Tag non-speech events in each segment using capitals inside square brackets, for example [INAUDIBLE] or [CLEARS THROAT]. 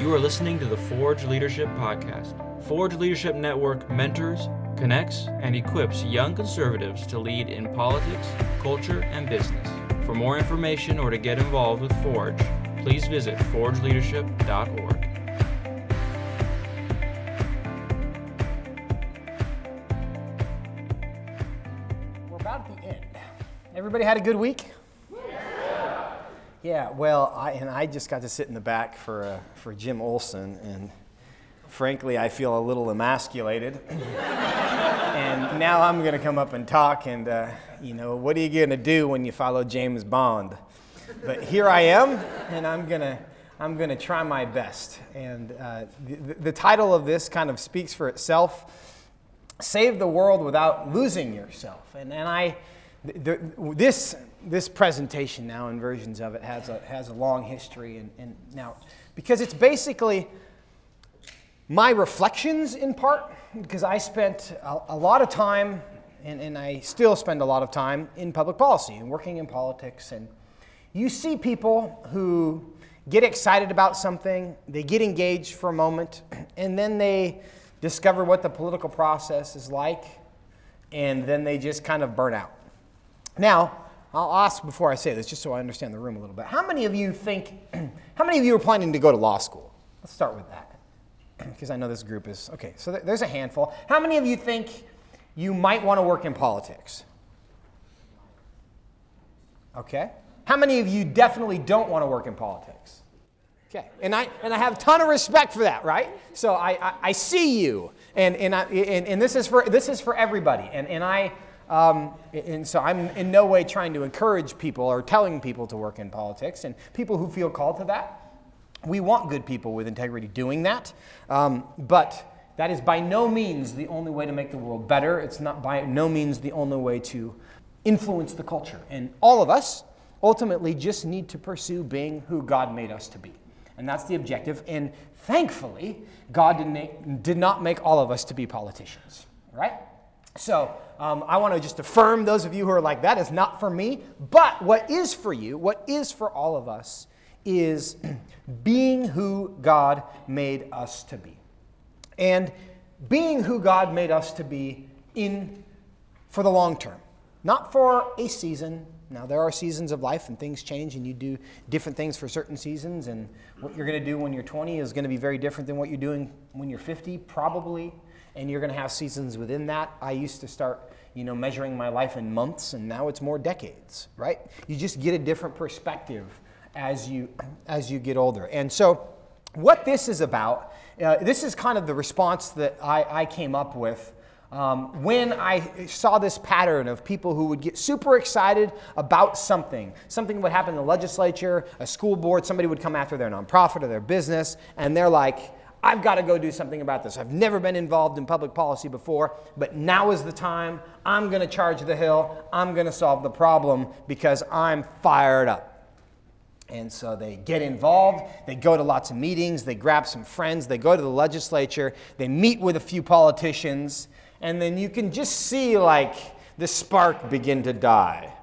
You are listening to the Forge Leadership Podcast. Forge Leadership Network mentors, connects, and equips young conservatives to lead in politics, culture, and business. For more information or to get involved with Forge, please visit forgeleadership.org. We're about at the end. Everybody had a good week? Yeah, well, I, and I just got to sit in the back for, uh, for Jim Olson, and frankly, I feel a little emasculated. [LAUGHS] and now I'm going to come up and talk, and, uh, you know, what are you going to do when you follow James Bond? But here I am, and I'm going to. I'm going to try my best. And uh, the, the title of this kind of speaks for itself Save the World Without Losing Yourself. And, and I, the, this, this presentation now and versions of it has a, has a long history. And, and now, because it's basically my reflections in part, because I spent a, a lot of time, and, and I still spend a lot of time in public policy and working in politics. And you see people who get excited about something, they get engaged for a moment, and then they discover what the political process is like, and then they just kind of burn out. Now, I'll ask before I say this, just so I understand the room a little bit. How many of you think, [CLEARS THROAT] how many of you are planning to go to law school? Let's start with that, [CLEARS THROAT] because I know this group is, okay, so there's a handful. How many of you think you might want to work in politics? Okay. How many of you definitely don't want to work in politics? Okay, and I, and I have a ton of respect for that, right? So I, I, I see you, and, and, I, and, and this, is for, this is for everybody. And, and, I, um, and so I'm in no way trying to encourage people or telling people to work in politics, and people who feel called to that. We want good people with integrity doing that, um, but that is by no means the only way to make the world better. It's not by no means the only way to influence the culture. And all of us ultimately just need to pursue being who God made us to be. And that's the objective. And thankfully, God didn't, did not make all of us to be politicians, right? So um, I want to just affirm those of you who are like, that is not for me. But what is for you, what is for all of us, is [CLEARS THROAT] being who God made us to be. And being who God made us to be in for the long term, not for a season, now, there are seasons of life and things change, and you do different things for certain seasons. And what you're going to do when you're 20 is going to be very different than what you're doing when you're 50, probably. And you're going to have seasons within that. I used to start, you know, measuring my life in months, and now it's more decades, right? You just get a different perspective as you as you get older. And so, what this is about, uh, this is kind of the response that I, I came up with um, when I saw this pattern of people who would get super excited about something, something would happen in the legislature, a school board, somebody would come after their nonprofit or their business, and they're like, I've got to go do something about this. I've never been involved in public policy before, but now is the time. I'm going to charge the hill. I'm going to solve the problem because I'm fired up. And so they get involved, they go to lots of meetings, they grab some friends, they go to the legislature, they meet with a few politicians, and then you can just see like the spark begin to die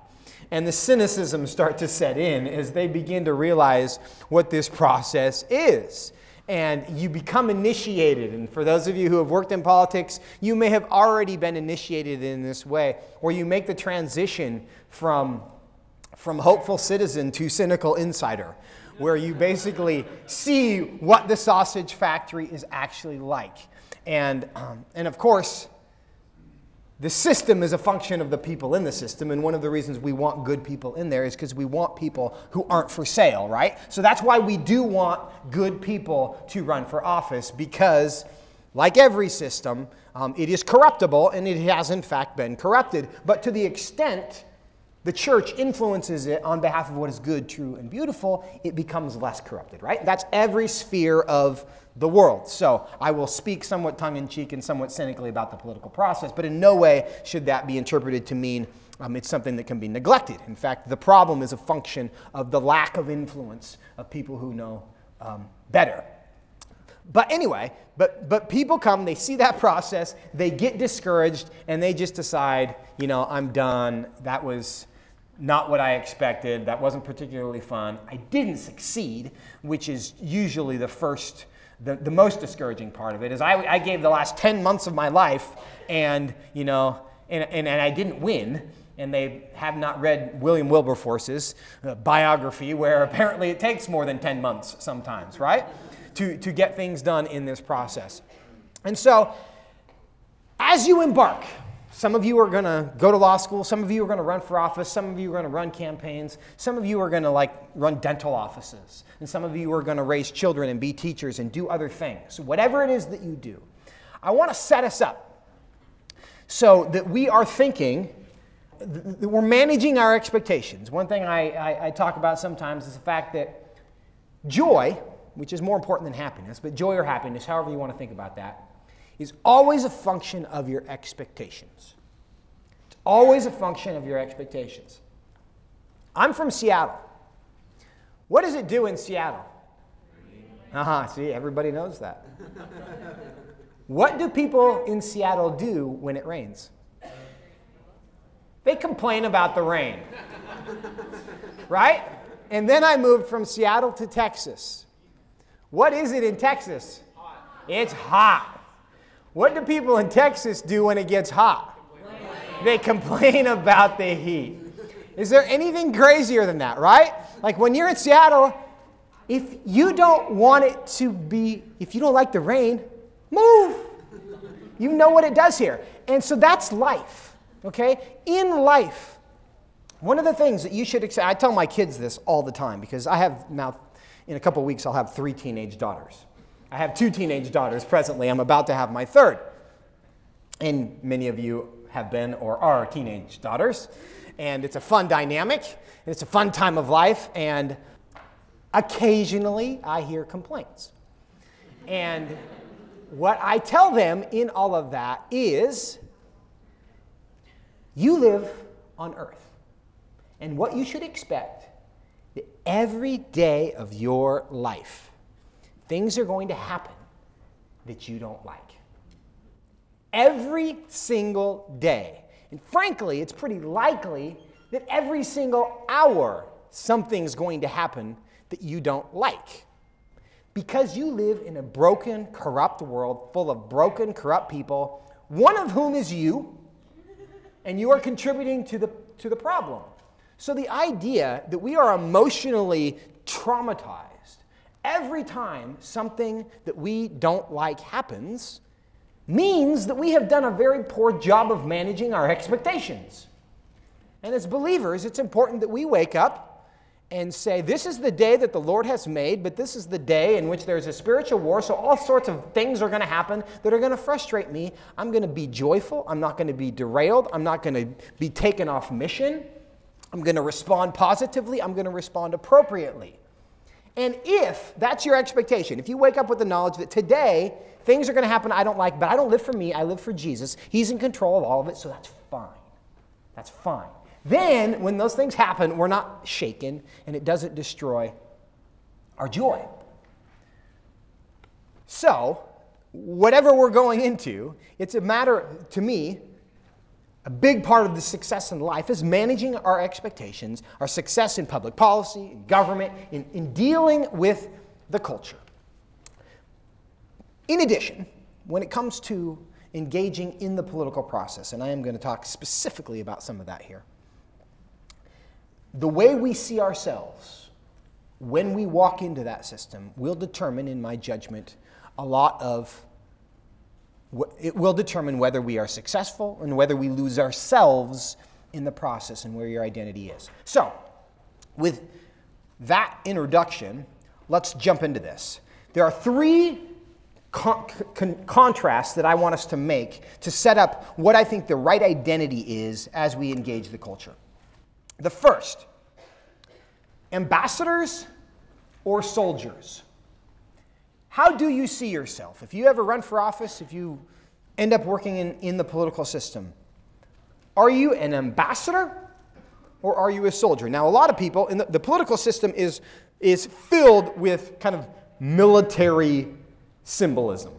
and the cynicism start to set in as they begin to realize what this process is and you become initiated. And for those of you who have worked in politics you may have already been initiated in this way where you make the transition from from hopeful citizen to cynical insider where you basically see what the sausage factory is actually like. And um, and of course the system is a function of the people in the system, and one of the reasons we want good people in there is because we want people who aren't for sale, right? So that's why we do want good people to run for office, because, like every system, um, it is corruptible, and it has in fact been corrupted. But to the extent the church influences it on behalf of what is good, true, and beautiful, it becomes less corrupted, right? That's every sphere of the world. So I will speak somewhat tongue in cheek and somewhat cynically about the political process, but in no way should that be interpreted to mean um, it's something that can be neglected. In fact, the problem is a function of the lack of influence of people who know um, better. But anyway, but, but people come, they see that process, they get discouraged, and they just decide, you know, I'm done. That was not what I expected. That wasn't particularly fun. I didn't succeed, which is usually the first, the, the most discouraging part of it. Is I, I gave the last 10 months of my life, and you know, and, and, and I didn't win. And they have not read William Wilberforce's uh, biography, where apparently it takes more than 10 months sometimes, right? To, to get things done in this process. And so, as you embark some of you are going to go to law school. Some of you are going to run for office. Some of you are going to run campaigns. Some of you are going to like run dental offices. And some of you are going to raise children and be teachers and do other things. Whatever it is that you do, I want to set us up so that we are thinking that we're managing our expectations. One thing I, I, I talk about sometimes is the fact that joy, which is more important than happiness, but joy or happiness, however you want to think about that, is always a function of your expectations. It's always a function of your expectations. I'm from Seattle. What does it do in Seattle? Uh huh, see, everybody knows that. what do people in Seattle do when it rains? They complain about the rain. right? And then I moved from Seattle to Texas. What is it in Texas? Hot. It's hot. What do people in Texas do when it gets hot? They complain about the heat. Is there anything crazier than that, right? Like when you're in Seattle, if you don't want it to be, if you don't like the rain, move. You know what it does here. And so that's life, okay? In life, one of the things that you should accept, I tell my kids this all the time because I have now, in a couple weeks, I'll have three teenage daughters. I have two teenage daughters presently. I'm about to have my third. And many of you have been or are teenage daughters. And it's a fun dynamic, it's a fun time of life. And occasionally I hear complaints. And what I tell them in all of that is you live on earth. And what you should expect every day of your life things are going to happen that you don't like. Every single day. And frankly, it's pretty likely that every single hour something's going to happen that you don't like. Because you live in a broken, corrupt world full of broken, corrupt people, one of whom is you, and you are contributing to the, to the problem. So the idea that we are emotionally traumatized every time something that we don't like happens means that we have done a very poor job of managing our expectations. And as believers, it's important that we wake up and say, This is the day that the Lord has made, but this is the day in which there's a spiritual war, so all sorts of things are going to happen that are going to frustrate me. I'm going to be joyful. I'm not going to be derailed. I'm not going to be taken off mission. I'm going to respond positively. I'm going to respond appropriately. And if that's your expectation, if you wake up with the knowledge that today things are going to happen I don't like, but I don't live for me, I live for Jesus, He's in control of all of it, so that's fine. That's fine. Then, when those things happen, we're not shaken and it doesn't destroy our joy. So, whatever we're going into, it's a matter to me a big part of the success in life is managing our expectations, our success in public policy, in government, in, in dealing with the culture. In addition, when it comes to engaging in the political process, and I am going to talk specifically about some of that here, the way we see ourselves when we walk into that system will determine, in my judgment, a lot of it will determine whether we are successful and whether we lose ourselves in the process and where your identity is. So, with that introduction, let's jump into this. There are three con- con- contrasts that I want us to make to set up what I think the right identity is as we engage the culture. The first, ambassadors or soldiers? How do you see yourself? If you ever run for office, if you end up working in, in the political system, are you an ambassador or are you a soldier? Now, a lot of people in the, the political system is, is filled with kind of military symbolism.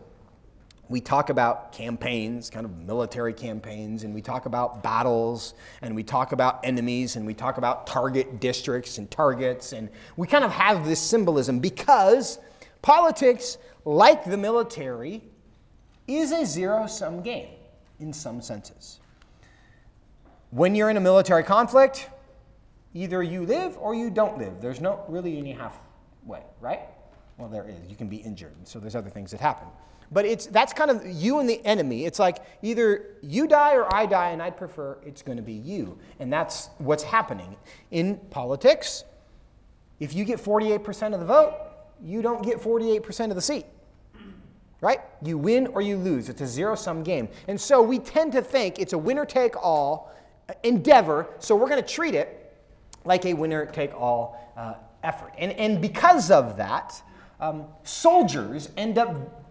we talk about campaigns, kind of military campaigns, and we talk about battles, and we talk about enemies, and we talk about target districts and targets, and we kind of have this symbolism because politics, like the military, is a zero sum game in some senses. When you're in a military conflict, either you live or you don't live. There's no really any halfway, right? Well, there is. You can be injured, so there's other things that happen. But it's that's kind of you and the enemy. It's like either you die or I die, and I'd prefer it's going to be you. And that's what's happening in politics. If you get 48% of the vote, you don't get 48% of the seat. Right? You win or you lose. It's a zero sum game. And so we tend to think it's a winner take all endeavor, so we're going to treat it like a winner take all uh, effort. And, and because of that, um, soldiers end up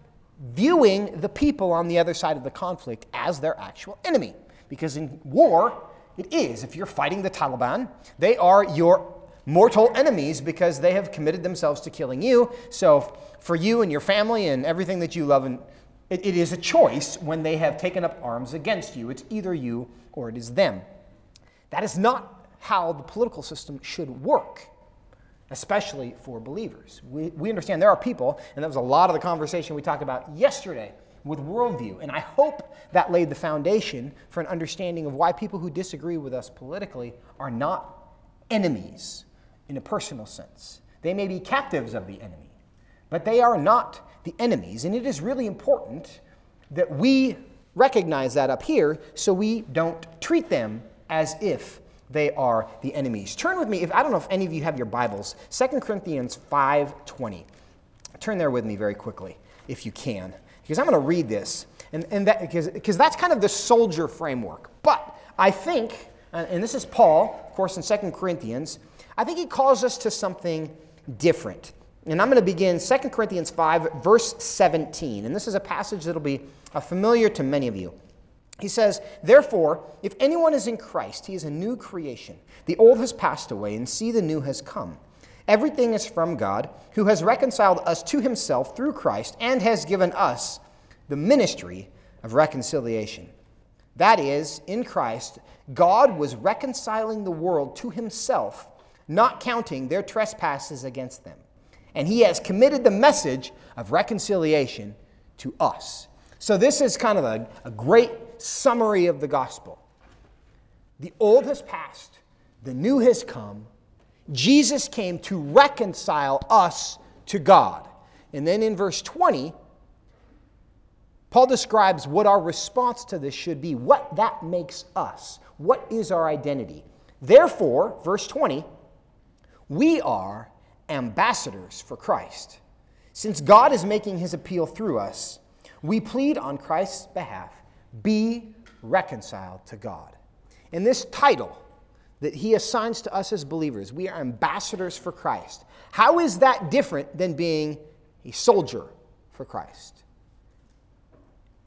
viewing the people on the other side of the conflict as their actual enemy. Because in war, it is. If you're fighting the Taliban, they are your mortal enemies because they have committed themselves to killing you. So, for you and your family and everything that you love, and it, it is a choice when they have taken up arms against you. It's either you or it is them. That is not how the political system should work especially for believers. We, we understand there are people, and that was a lot of the conversation we talked about yesterday with worldview. And I hope that laid the foundation for an understanding of why people who disagree with us politically are not enemies in a personal sense. They may be captives of the enemy, but they are not the enemies. And it is really important that we recognize that up here so we don't treat them as if they are the enemies. Turn with me, if I don't know if any of you have your Bibles, 2 Corinthians 5:20. Turn there with me very quickly, if you can, because I'm going to read this, and, and that because, because that's kind of the soldier framework. But I think, and this is Paul, of course, in 2 Corinthians, I think he calls us to something different. And I'm going to begin 2 Corinthians 5, verse 17. And this is a passage that'll be uh, familiar to many of you. He says, Therefore, if anyone is in Christ, he is a new creation. The old has passed away, and see, the new has come. Everything is from God, who has reconciled us to himself through Christ and has given us the ministry of reconciliation. That is, in Christ, God was reconciling the world to himself, not counting their trespasses against them. And he has committed the message of reconciliation to us. So, this is kind of a, a great summary of the gospel. The old has passed, the new has come. Jesus came to reconcile us to God. And then in verse 20, Paul describes what our response to this should be, what that makes us. What is our identity? Therefore, verse 20, we are ambassadors for Christ. Since God is making his appeal through us, we plead on Christ's behalf be reconciled to God. And this title that he assigns to us as believers, we are ambassadors for Christ. How is that different than being a soldier for Christ?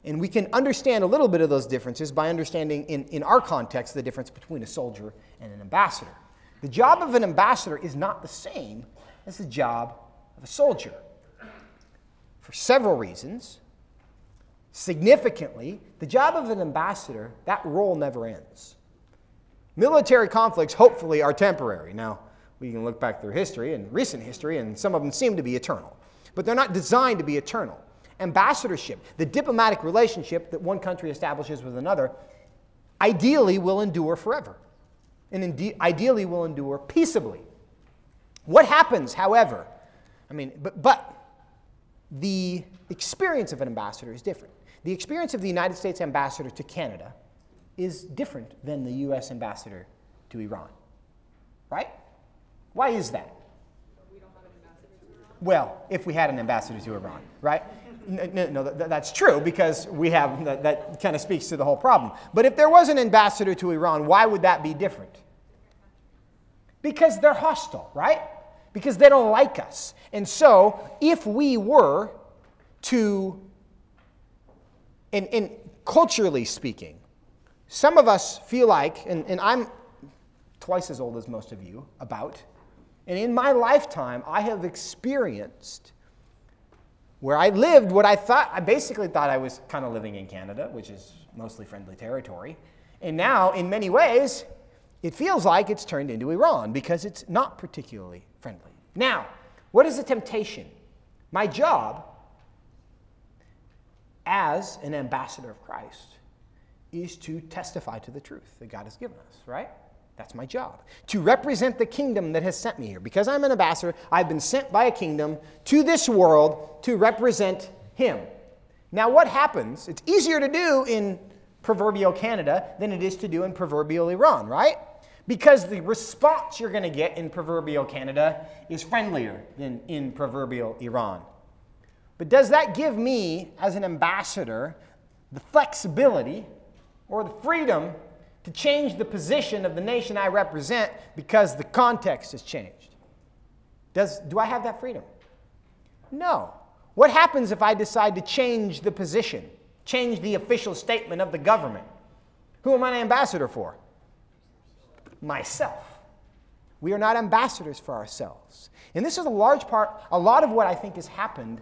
And we can understand a little bit of those differences by understanding, in, in our context, the difference between a soldier and an ambassador. The job of an ambassador is not the same as the job of a soldier for several reasons. Significantly, the job of an ambassador, that role never ends. Military conflicts, hopefully, are temporary. Now, we can look back through history and recent history, and some of them seem to be eternal. But they're not designed to be eternal. Ambassadorship, the diplomatic relationship that one country establishes with another, ideally will endure forever. And inde- ideally will endure peaceably. What happens, however, I mean, but, but the experience of an ambassador is different. The experience of the United States ambassador to Canada is different than the US ambassador to Iran. Right? Why is that? Well, if we had an ambassador to Iran, right? No, no, that, that's true because we have, that, that kind of speaks to the whole problem. But if there was an ambassador to Iran, why would that be different? Because they're hostile, right? Because they don't like us. And so, if we were to and, and culturally speaking, some of us feel like, and, and I'm twice as old as most of you, about, and in my lifetime, I have experienced where I lived what I thought, I basically thought I was kind of living in Canada, which is mostly friendly territory. And now, in many ways, it feels like it's turned into Iran because it's not particularly friendly. Now, what is the temptation? My job as an ambassador of Christ is to testify to the truth that God has given us, right? That's my job. To represent the kingdom that has sent me here. Because I'm an ambassador, I've been sent by a kingdom to this world to represent Him. Now, what happens? It's easier to do in proverbial Canada than it is to do in proverbial Iran, right? Because the response you're going to get in proverbial Canada is friendlier than in proverbial Iran. But does that give me, as an ambassador, the flexibility or the freedom to change the position of the nation I represent because the context has changed? Does, do I have that freedom? No. What happens if I decide to change the position, change the official statement of the government? Who am I an ambassador for? Myself. We are not ambassadors for ourselves. And this is a large part, a lot of what I think has happened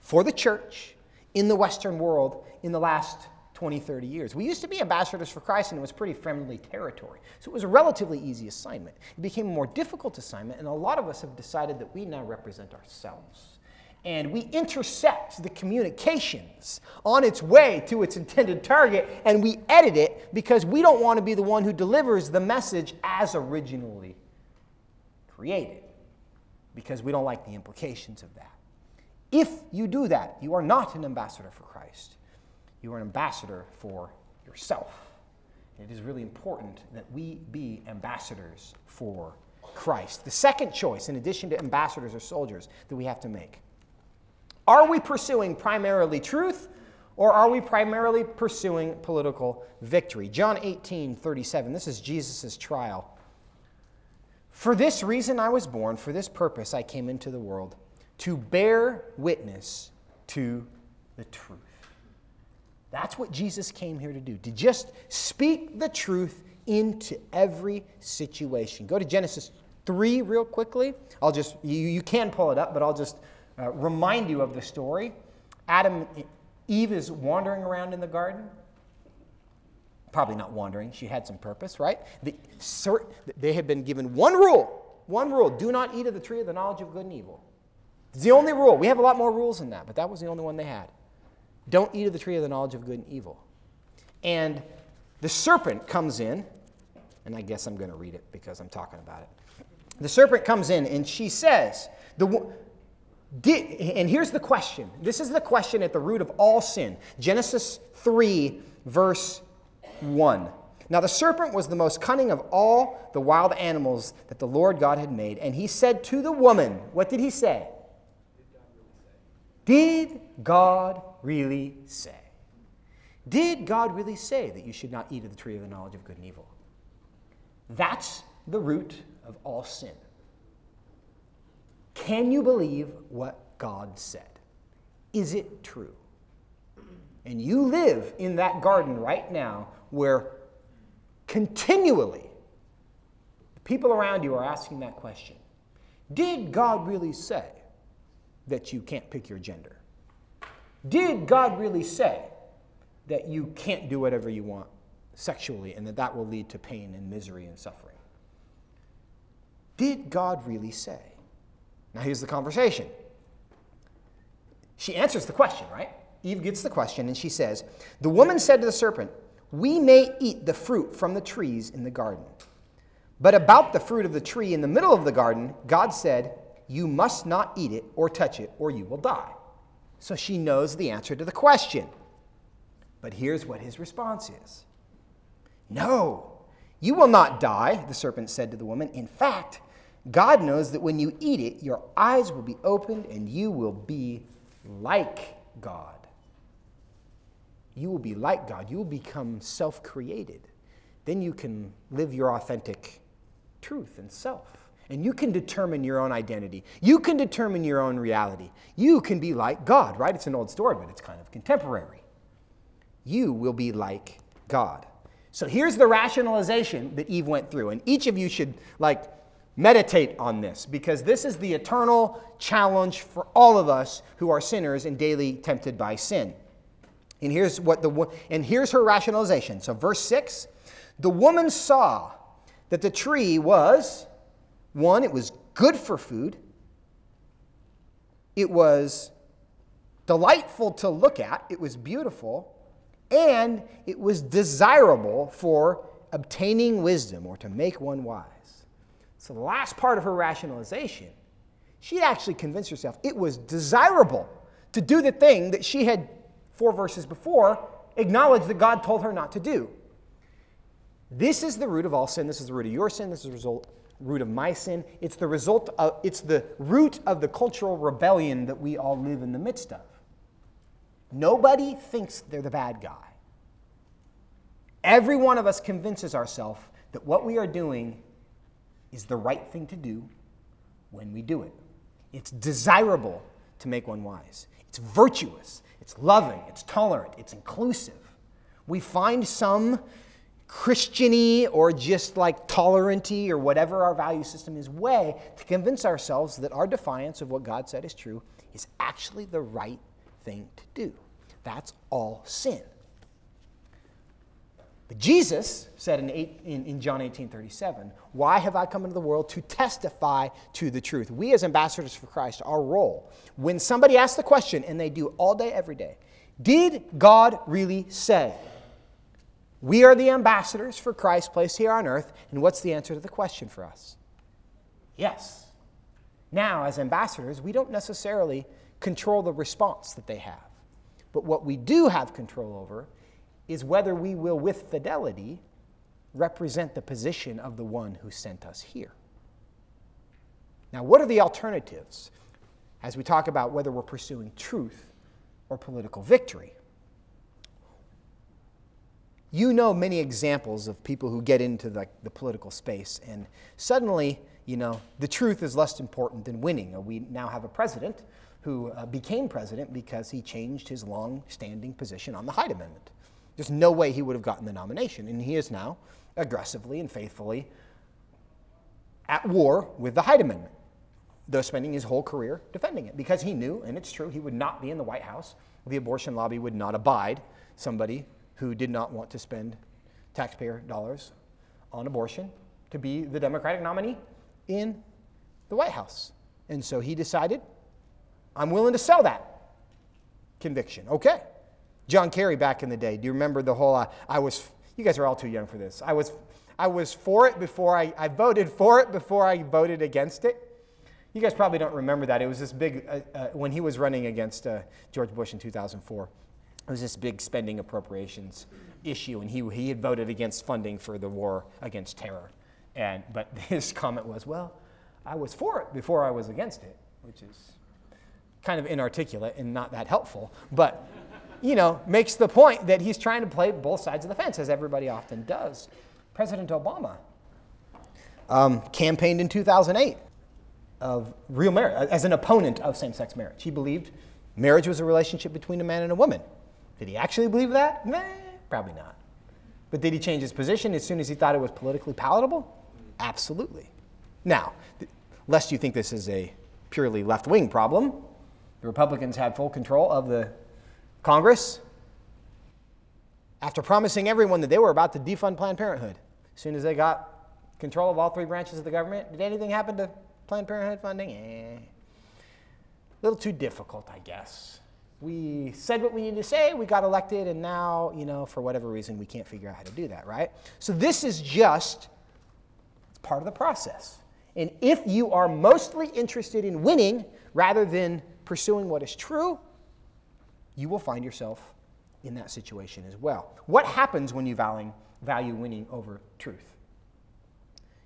for the church in the Western world in the last 20, 30 years. We used to be ambassadors for Christ, and it was pretty friendly territory. So it was a relatively easy assignment. It became a more difficult assignment, and a lot of us have decided that we now represent ourselves. And we intercept the communications on its way to its intended target, and we edit it because we don't want to be the one who delivers the message as originally created, because we don't like the implications of that. If you do that, you are not an ambassador for Christ. You are an ambassador for yourself. And It is really important that we be ambassadors for Christ. The second choice, in addition to ambassadors or soldiers, that we have to make are we pursuing primarily truth or are we primarily pursuing political victory? John 18, 37. This is Jesus' trial. For this reason I was born, for this purpose I came into the world, to bear witness to the truth. That's what Jesus came here to do, to just speak the truth into every situation. Go to Genesis 3 real quickly. I'll just, you, you can pull it up, but I'll just uh, remind you of the story. Adam, Eve is wandering around in the garden. Probably not wandering, she had some purpose, right? The, they had been given one rule one rule do not eat of the tree of the knowledge of good and evil. It's the only rule. We have a lot more rules than that, but that was the only one they had. Don't eat of the tree of the knowledge of good and evil. And the serpent comes in, and I guess I'm going to read it because I'm talking about it. The serpent comes in, and she says, the, did, and here's the question. This is the question at the root of all sin. Genesis 3, verse 1. Now the serpent was the most cunning of all the wild animals that the Lord God had made. And he said to the woman, What did he say? Did God say? Did God really say Did God really say that you should not eat of the tree of the knowledge of good and evil? That's the root of all sin. Can you believe what God said? Is it true? And you live in that garden right now where continually people around you are asking that question Did God really say that you can't pick your gender? Did God really say that you can't do whatever you want sexually and that that will lead to pain and misery and suffering? Did God really say? Now, here's the conversation. She answers the question, right? Eve gets the question and she says, The woman said to the serpent, We may eat the fruit from the trees in the garden. But about the fruit of the tree in the middle of the garden, God said, You must not eat it or touch it, or you will die. So she knows the answer to the question. But here's what his response is No, you will not die, the serpent said to the woman. In fact, God knows that when you eat it, your eyes will be opened and you will be like God. You will be like God. You will become self created. Then you can live your authentic truth and self. And you can determine your own identity. You can determine your own reality. You can be like God, right? It's an old story, but it's kind of contemporary. You will be like God. So here's the rationalization that Eve went through. And each of you should, like, meditate on this because this is the eternal challenge for all of us who are sinners and daily tempted by sin. And here's what the and here's her rationalization. So verse 6, the woman saw that the tree was one, it was good for food. It was delightful to look at, it was beautiful, and it was desirable for obtaining wisdom or to make one wise. So, the last part of her rationalization, she actually convinced herself it was desirable to do the thing that she had, four verses before, acknowledged that God told her not to do. This is the root of all sin. This is the root of your sin. This is the result, root of my sin. It's the result of, it's the root of the cultural rebellion that we all live in the midst of. Nobody thinks they're the bad guy. Every one of us convinces ourselves that what we are doing is the right thing to do when we do it. It's desirable to make one wise. It's virtuous, it's loving, it's tolerant, it's inclusive. We find some Christiany or just like toleranty or whatever our value system is way to convince ourselves that our defiance of what God said is true is actually the right thing to do. That's all sin. But Jesus said in, eight, in, in, John 18 37, Why have I come into the world to testify to the truth? We, as ambassadors for Christ, our role, when somebody asks the question, and they do all day, every day, did God really say? We are the ambassadors for Christ placed here on earth, and what's the answer to the question for us? Yes. Now, as ambassadors, we don't necessarily control the response that they have. But what we do have control over is whether we will, with fidelity, represent the position of the one who sent us here. Now, what are the alternatives as we talk about whether we're pursuing truth or political victory? You know many examples of people who get into the, the political space, and suddenly, you know, the truth is less important than winning. We now have a president who uh, became president because he changed his long standing position on the Hyde Amendment. There's no way he would have gotten the nomination. And he is now aggressively and faithfully at war with the Hyde Amendment, though spending his whole career defending it because he knew, and it's true, he would not be in the White House. The abortion lobby would not abide somebody who did not want to spend taxpayer dollars on abortion to be the Democratic nominee in the White House. And so he decided, I'm willing to sell that conviction. Okay. John Kerry back in the day. Do you remember the whole? Uh, I was. You guys are all too young for this. I was. I was for it before I, I voted for it before I voted against it. You guys probably don't remember that. It was this big uh, uh, when he was running against uh, George Bush in 2004. It was this big spending appropriations issue, and he he had voted against funding for the war against terror. And but [LAUGHS] his comment was, "Well, I was for it before I was against it," which is kind of inarticulate and not that helpful. But you know, makes the point that he's trying to play both sides of the fence, as everybody often does. President Obama um, campaigned in 2008 of real marriage, as an opponent of same sex marriage. He believed marriage was a relationship between a man and a woman. Did he actually believe that? Meh, probably not. But did he change his position as soon as he thought it was politically palatable? Absolutely. Now, lest you think this is a purely left wing problem, the Republicans had full control of the Congress, after promising everyone that they were about to defund Planned Parenthood, as soon as they got control of all three branches of the government, did anything happen to Planned Parenthood funding? Eh. A little too difficult, I guess. We said what we needed to say, we got elected, and now, you know, for whatever reason, we can't figure out how to do that, right? So this is just part of the process. And if you are mostly interested in winning rather than pursuing what is true, you will find yourself in that situation as well. What happens when you value winning over truth?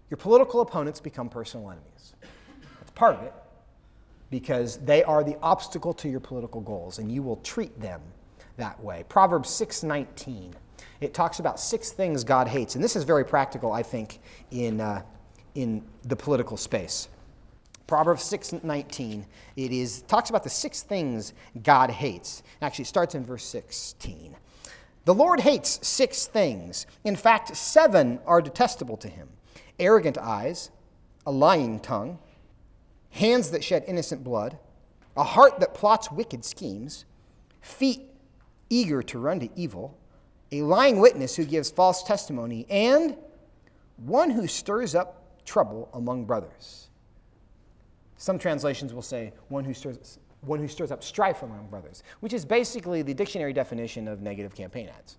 Your political opponents become personal enemies. That's part of it because they are the obstacle to your political goals and you will treat them that way. Proverbs 6:19. It talks about six things God hates, and this is very practical, I think, in, uh, in the political space. Proverbs 6:19. It is talks about the six things God hates. Actually, it starts in verse 16. The Lord hates six things. In fact, seven are detestable to him: arrogant eyes, a lying tongue, hands that shed innocent blood, a heart that plots wicked schemes, feet eager to run to evil, a lying witness who gives false testimony, and one who stirs up trouble among brothers. Some translations will say one who stirs, one who stirs up strife among brothers, which is basically the dictionary definition of negative campaign ads.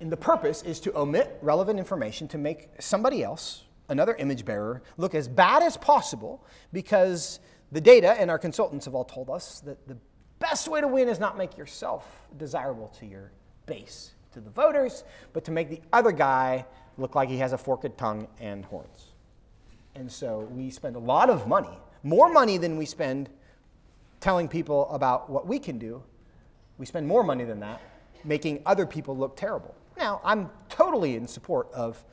and the purpose is to omit relevant information to make somebody else, another image bearer, look as bad as possible because the data and our consultants have all told us that the best way to win is not make yourself desirable to your base, to the voters, but to make the other guy look like he has a forked tongue and horns. And so we spend a lot of money, more money than we spend telling people about what we can do. We spend more money than that making other people look terrible. Now, I'm totally in support of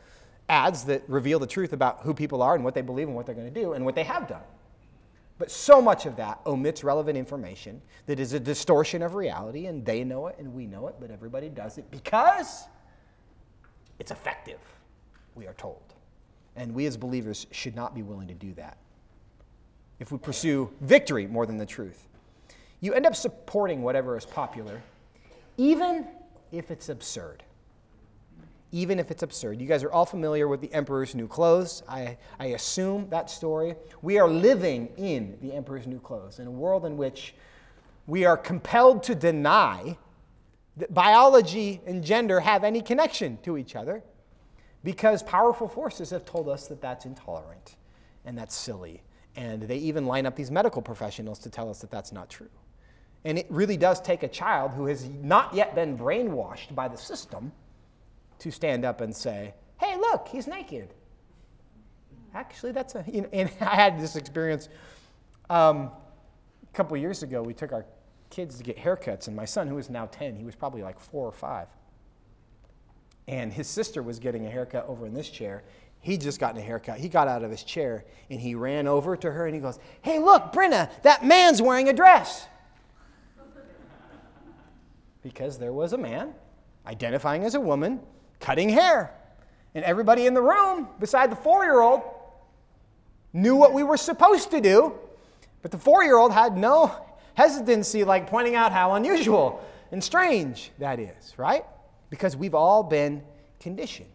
ads that reveal the truth about who people are and what they believe and what they're going to do and what they have done. But so much of that omits relevant information that is a distortion of reality, and they know it and we know it, but everybody does it because it's effective, we are told. And we as believers should not be willing to do that. If we pursue victory more than the truth, you end up supporting whatever is popular, even if it's absurd even if it's absurd. You guys are all familiar with the Emperor's New Clothes. I, I assume that story. We are living in the Emperor's New Clothes, in a world in which we are compelled to deny that biology and gender have any connection to each other because powerful forces have told us that that's intolerant and that's silly. And they even line up these medical professionals to tell us that that's not true. And it really does take a child who has not yet been brainwashed by the system to stand up and say, hey, look, he's naked. Actually, that's a, you know, and [LAUGHS] I had this experience um, a couple years ago. We took our kids to get haircuts, and my son, who is now 10, he was probably like four or five. And his sister was getting a haircut over in this chair. He'd just gotten a haircut. He got out of his chair and he ran over to her and he goes, Hey, look, Brenna, that man's wearing a dress. [LAUGHS] because there was a man identifying as a woman cutting hair. And everybody in the room, beside the four year old, knew what we were supposed to do, but the four year old had no hesitancy, like pointing out how unusual and strange that is, right? Because we've all been conditioned.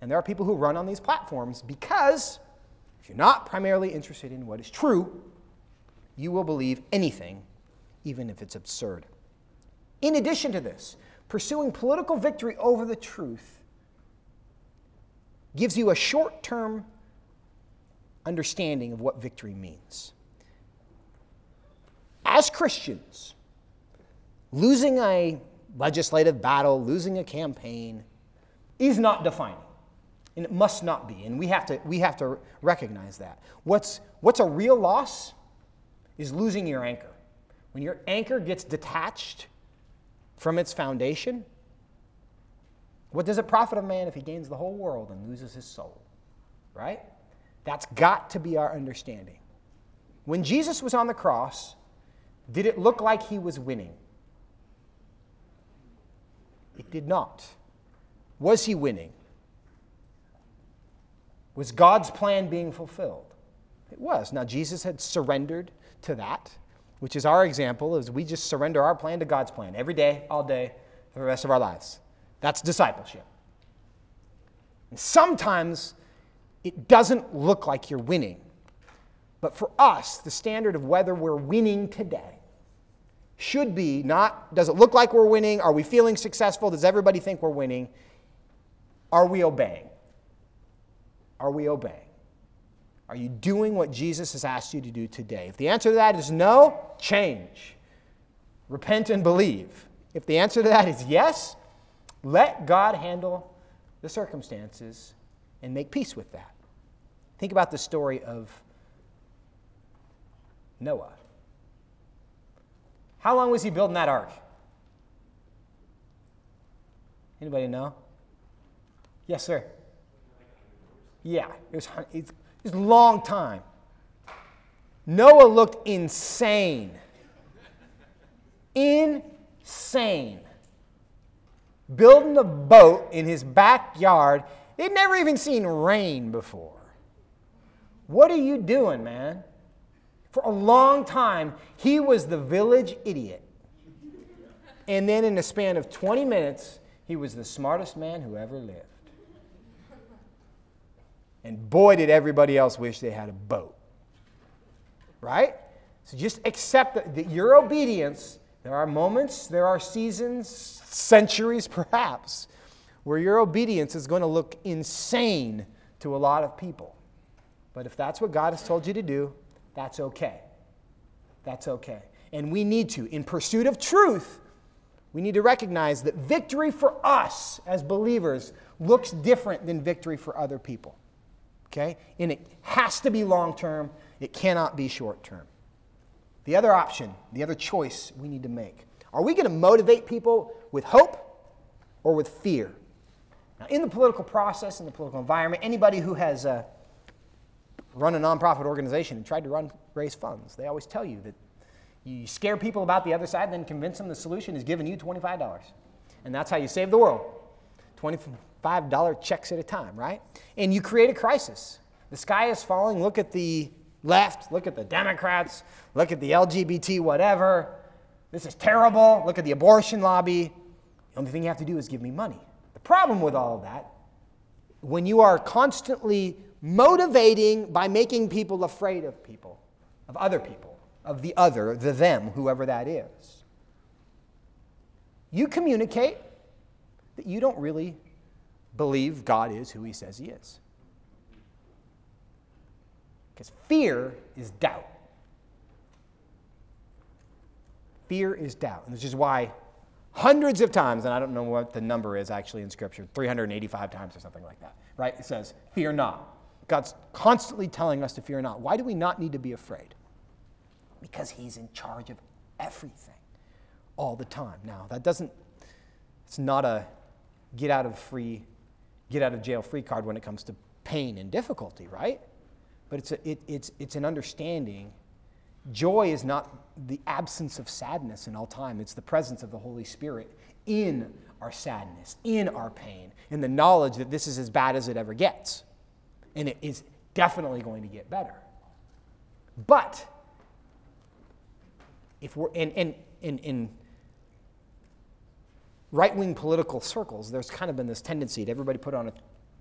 And there are people who run on these platforms because if you're not primarily interested in what is true, you will believe anything, even if it's absurd. In addition to this, pursuing political victory over the truth gives you a short term understanding of what victory means. As Christians, losing a legislative battle, losing a campaign, is not defining. And it must not be. And we have to, we have to recognize that. What's, what's a real loss is losing your anchor. When your anchor gets detached from its foundation, what does it profit a man if he gains the whole world and loses his soul? Right? That's got to be our understanding. When Jesus was on the cross, did it look like he was winning? It did not. Was he winning? Was God's plan being fulfilled? It was. Now, Jesus had surrendered to that, which is our example, as we just surrender our plan to God's plan every day, all day, for the rest of our lives. That's discipleship. And sometimes it doesn't look like you're winning. But for us, the standard of whether we're winning today should be not does it look like we're winning? Are we feeling successful? Does everybody think we're winning? Are we obeying? Are we obeying? Are you doing what Jesus has asked you to do today? If the answer to that is no, change. Repent and believe. If the answer to that is yes, let God handle the circumstances and make peace with that. Think about the story of Noah. How long was he building that ark? Anybody know? Yes, sir. Yeah, it was, it was a long time. Noah looked insane. Insane building a boat in his backyard They'd never even seen rain before. What are you doing, man? For a long time, he was the village idiot. And then in a span of 20 minutes, he was the smartest man who ever lived. And boy, did everybody else wish they had a boat. Right? So just accept that your obedience, there are moments, there are seasons, centuries perhaps, where your obedience is going to look insane to a lot of people. But if that's what God has told you to do, that's okay. That's okay. And we need to, in pursuit of truth, we need to recognize that victory for us as believers looks different than victory for other people. Okay? And it has to be long term, it cannot be short term. The other option, the other choice we need to make are we going to motivate people with hope or with fear? Now, in the political process, in the political environment, anybody who has uh, run a nonprofit organization and tried to run, raise funds, they always tell you that you scare people about the other side, then convince them the solution is giving you $25. And that's how you save the world. $25 checks at a time, right? And you create a crisis. The sky is falling. Look at the left. Look at the Democrats. Look at the LGBT, whatever. This is terrible. Look at the abortion lobby. The only thing you have to do is give me money. The problem with all of that, when you are constantly motivating by making people afraid of people, of other people, of the other, the them, whoever that is. You communicate that you don't really believe God is who he says he is. Because fear is doubt. Fear is doubt. And this is why hundreds of times, and I don't know what the number is actually in Scripture, 385 times or something like that, right? It says, Fear not. God's constantly telling us to fear not. Why do we not need to be afraid? Because he's in charge of everything all the time. Now, that doesn't, it's not a get out of free, get out of jail free card when it comes to pain and difficulty, right? But it's, a, it, it's, it's an understanding. Joy is not the absence of sadness in all time, it's the presence of the Holy Spirit in our sadness, in our pain, in the knowledge that this is as bad as it ever gets. And it is definitely going to get better. But if we're in, in, in, in right wing political circles, there's kind of been this tendency to everybody put on a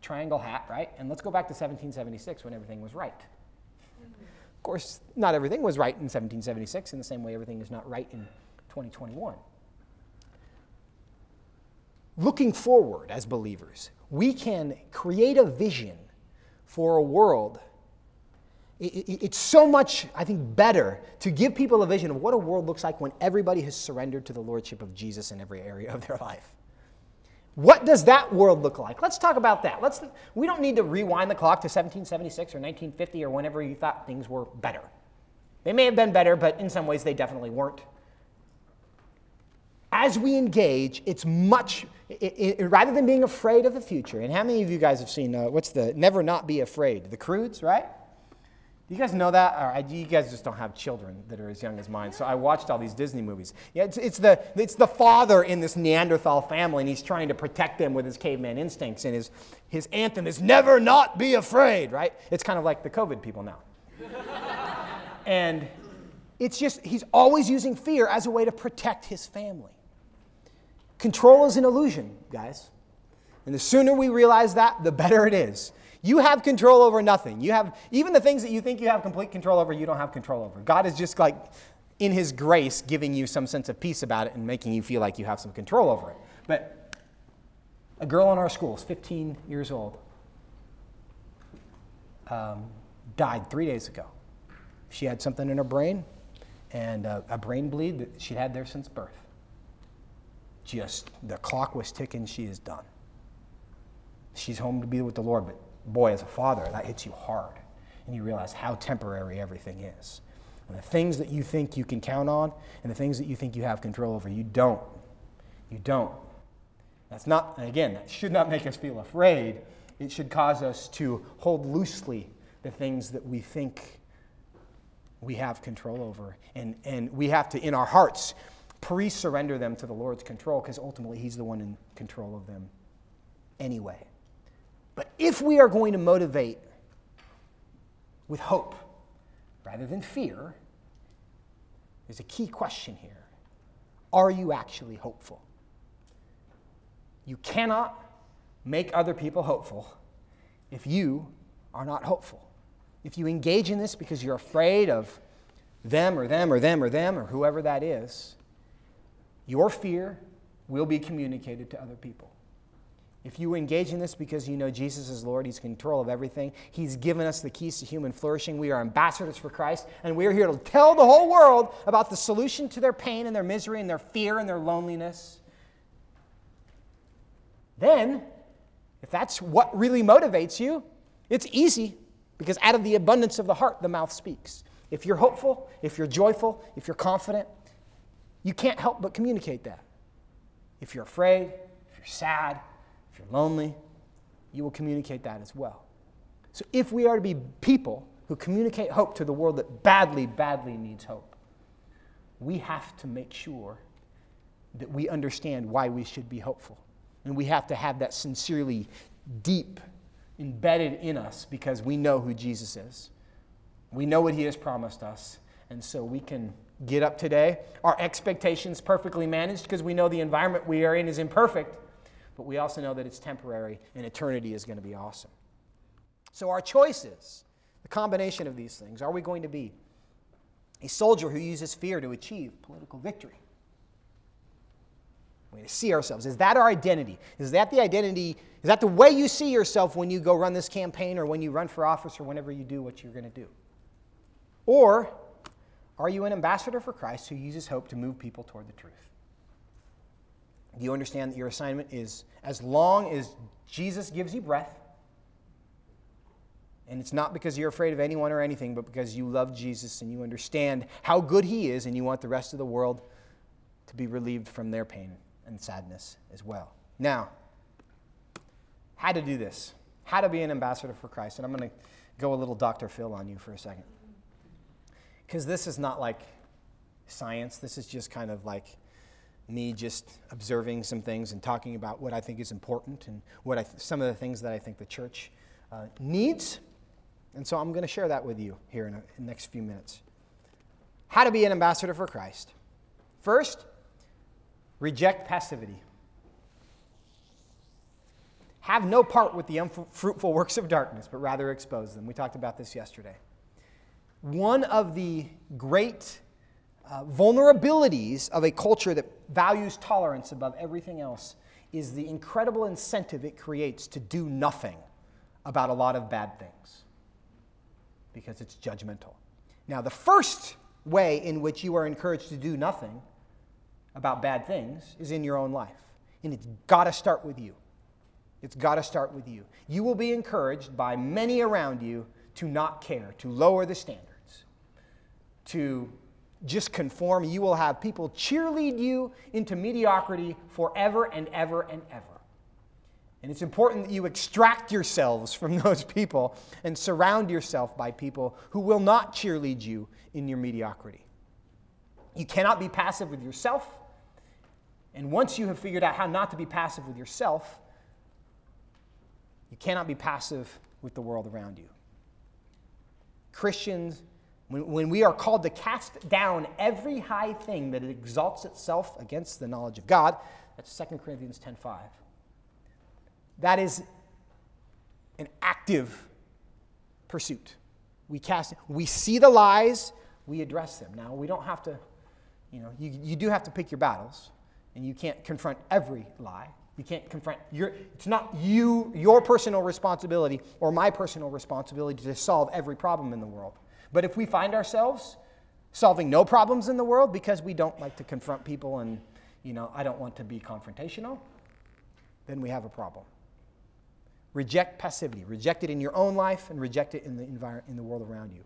triangle hat, right? And let's go back to 1776 when everything was right. Of course, not everything was right in 1776 in the same way everything is not right in 2021. Looking forward as believers, we can create a vision for a world it's so much, I think, better to give people a vision of what a world looks like when everybody has surrendered to the Lordship of Jesus in every area of their [LAUGHS] life. What does that world look like? Let's talk about that. Let's, we don't need to rewind the clock to 1776 or 1950 or whenever you thought things were better. They may have been better, but in some ways they definitely weren't. As we engage, it's much, it, it, rather than being afraid of the future, and how many of you guys have seen, uh, what's the Never Not Be Afraid? The Croods, right? Do you guys know that? Or you guys just don't have children that are as young as mine. So I watched all these Disney movies. Yeah, it's, it's, the, it's the father in this Neanderthal family, and he's trying to protect them with his caveman instincts. And his, his anthem is never not be afraid, right? It's kind of like the COVID people now. [LAUGHS] and it's just, he's always using fear as a way to protect his family. Control is an illusion, guys. And the sooner we realize that, the better it is. You have control over nothing. You have even the things that you think you have complete control over, you don't have control over. God is just like in his grace giving you some sense of peace about it and making you feel like you have some control over it. But a girl in our school is 15 years old. Um, died three days ago. She had something in her brain and a, a brain bleed that she'd had there since birth. Just the clock was ticking, she is done. She's home to be with the Lord, but boy, as a father, that hits you hard. And you realize how temporary everything is. And the things that you think you can count on and the things that you think you have control over, you don't. You don't. That's not, again, that should not make us feel afraid. It should cause us to hold loosely the things that we think we have control over. And, and we have to, in our hearts, pre surrender them to the Lord's control because ultimately He's the one in control of them anyway. But if we are going to motivate with hope rather than fear, there's a key question here. Are you actually hopeful? You cannot make other people hopeful if you are not hopeful. If you engage in this because you're afraid of them or them or them or them or whoever that is, your fear will be communicated to other people. If you engage in this because you know Jesus is Lord, He's control of everything, He's given us the keys to human flourishing. We are ambassadors for Christ, and we are here to tell the whole world about the solution to their pain and their misery and their fear and their loneliness. Then, if that's what really motivates you, it's easy because out of the abundance of the heart, the mouth speaks. If you're hopeful, if you're joyful, if you're confident, you can't help but communicate that. If you're afraid, if you're sad, if you're lonely, you will communicate that as well. So if we are to be people who communicate hope to the world that badly, badly needs hope, we have to make sure that we understand why we should be hopeful. And we have to have that sincerely deep embedded in us because we know who Jesus is. We know what he has promised us. And so we can get up today. Our expectations perfectly managed because we know the environment we are in is imperfect but we also know that it's temporary and eternity is going to be awesome. So, our choices, the combination of these things, are we going to be a soldier who uses fear to achieve political victory? We to see ourselves. Is that our identity? Is that the identity? Is that the way you see yourself when you go run this campaign or when you run for office or whenever you do what you're going to do? Or are you an ambassador for Christ who uses hope to move people toward the truth? Do you understand that your assignment is as long as Jesus gives you breath? And it's not because you're afraid of anyone or anything, but because you love Jesus and you understand how good He is, and you want the rest of the world to be relieved from their pain and sadness as well. Now, how to do this? How to be an ambassador for Christ. And I'm going to go a little Dr. Phil on you for a second. Because this is not like science, this is just kind of like me just observing some things and talking about what I think is important and what I th- some of the things that I think the church uh, needs. And so I'm going to share that with you here in, in the next few minutes. How to be an ambassador for Christ. First, reject passivity. Have no part with the unfruitful works of darkness, but rather expose them. We talked about this yesterday. One of the great uh, vulnerabilities of a culture that values tolerance above everything else is the incredible incentive it creates to do nothing about a lot of bad things because it's judgmental. Now, the first way in which you are encouraged to do nothing about bad things is in your own life. And it's got to start with you. It's got to start with you. You will be encouraged by many around you to not care, to lower the standards, to just conform. You will have people cheerlead you into mediocrity forever and ever and ever. And it's important that you extract yourselves from [LAUGHS] those people and surround yourself by people who will not cheerlead you in your mediocrity. You cannot be passive with yourself. And once you have figured out how not to be passive with yourself, you cannot be passive with the world around you. Christians when, when we are called to cast down every high thing that exalts itself against the knowledge of God, that's 2 Corinthians 10.5. That is an active pursuit. We cast, we see the lies, we address them. Now, we don't have to, you know, you, you do have to pick your battles, and you can't confront every lie. You can't confront your, it's not you, your personal responsibility or my personal responsibility to solve every problem in the world. But if we find ourselves solving no problems in the world because we don't like to confront people and, you know, I don't want to be confrontational, then we have a problem. Reject passivity. Reject it in your own life and reject it in the, envir- in the world around you.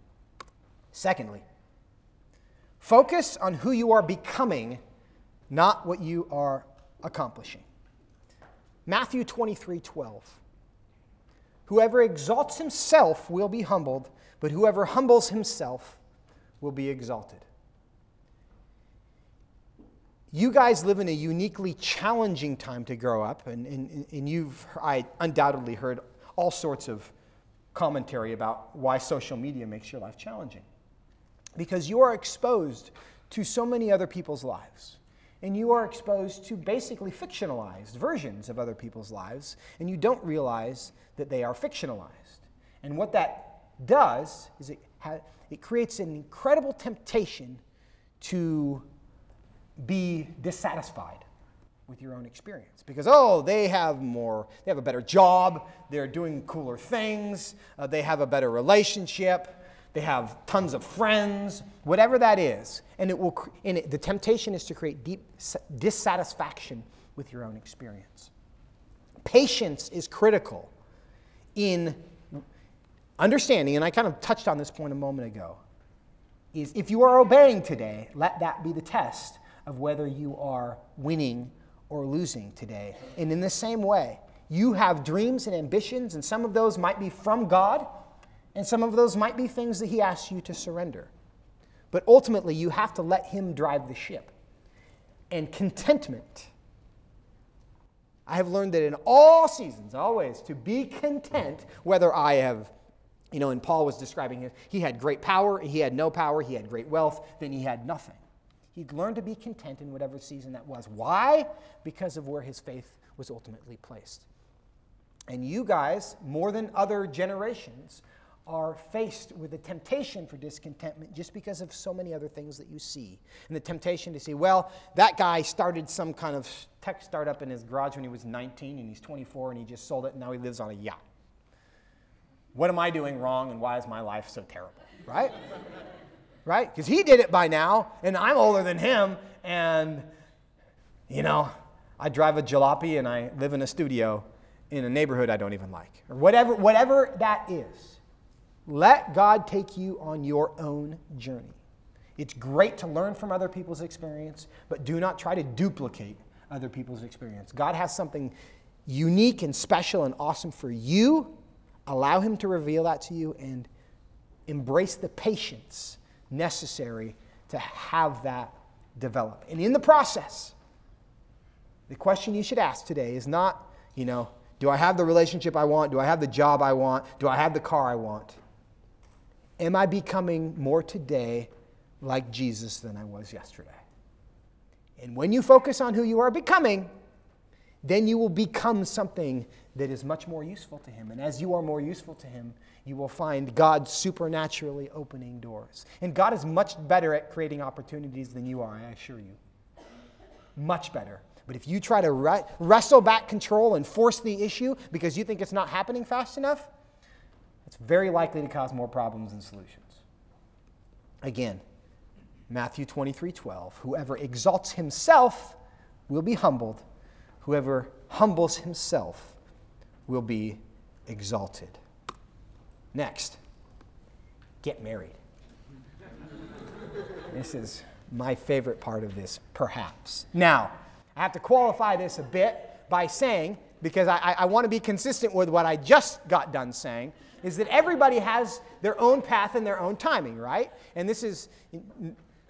Secondly, focus on who you are becoming, not what you are accomplishing. Matthew 23 12. Whoever exalts himself will be humbled, but whoever humbles himself will be exalted. You guys live in a uniquely challenging time to grow up, and, and, and you've I undoubtedly heard all sorts of commentary about why social media makes your life challenging. Because you are exposed to so many other people's lives. And you are exposed to basically fictionalized versions of other people's lives, and you don't realize that they are fictionalized. And what that does is it, ha- it creates an incredible temptation to be dissatisfied with your own experience. Because oh they have more they have a better job they're doing cooler things uh, they have a better relationship they have tons of friends whatever that is. And it will and it, the temptation is to create deep dissatisfaction with your own experience. Patience is critical in understanding and i kind of touched on this point a moment ago is if you are obeying today let that be the test of whether you are winning or losing today. And in the same way, you have dreams and ambitions, and some of those might be from God, and some of those might be things that He asks you to surrender. But ultimately, you have to let Him drive the ship. And contentment. I have learned that in all seasons, always, to be content, whether I have, you know, and Paul was describing it, he had great power, he had no power, he had great wealth, then he had nothing. He'd learn to be content in whatever season that was. Why? Because of where his faith was ultimately placed. And you guys, more than other generations, are faced with the temptation for discontentment just because of so many other things that you see. And the temptation to say, well, that guy started some kind of tech startup in his garage when he was 19 and he's 24 and he just sold it and now he lives on a yacht. What am I doing wrong and why is my life so terrible? Right? right? Because he did it by now, and I'm older than him, and, you know, I drive a jalopy and I live in a studio in a neighborhood I don't even like, or whatever, whatever that is. Let God take you on your own journey. It's great to learn from other people's experience, but do not try to duplicate other people's experience. God has something unique and special and awesome for you. Allow Him to reveal that to you and embrace the patience necessary to have that develop. And in the process, the question you should ask today is not, you know, do I have the relationship I want? Do I have the job I want? Do I have the car I want? Am I becoming more today like Jesus than I was yesterday? And when you focus on who you are becoming, then you will become something that is much more useful to Him. And as you are more useful to Him, you will find God supernaturally opening doors. And God is much better at creating opportunities than you are, I assure you. Much better. But if you try to re- wrestle back control and force the issue because you think it's not happening fast enough, it's very likely to cause more problems than solutions. Again, Matthew 23 12. Whoever exalts himself will be humbled, whoever humbles himself will be exalted. Next, get married. this is my favorite part of this, perhaps. Now, I have to qualify this a bit by saying, because I, I, want to be consistent with what I just got done saying, is that everybody has their own path and their own timing, right? And this is,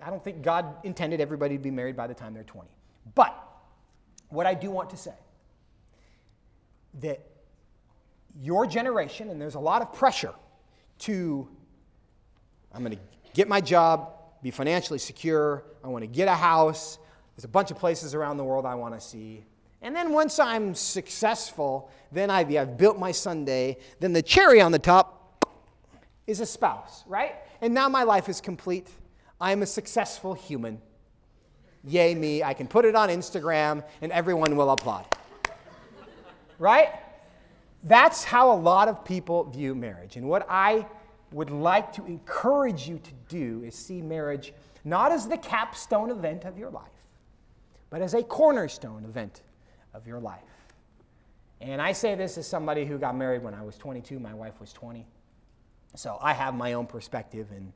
I don't think God intended everybody to be married by the time they're 20. But what I do want to say, that your generation, and there's a lot of pressure to, I'm going to get my job, be financially secure, I want to get a house. There's a bunch of places around the world I want to see. And then once I'm successful, then I've, I've built my Sunday, then the cherry on the top is a spouse, right? And now my life is complete. I'm a successful human. Yay, me. I can put it on Instagram and everyone will applaud. right? That's how a lot of people view marriage. And what I would like to encourage you to do is see marriage not as the capstone event of your life, but as a cornerstone event of your life. And I say this as somebody who got married when I was 22, my wife was 20. So I have my own perspective and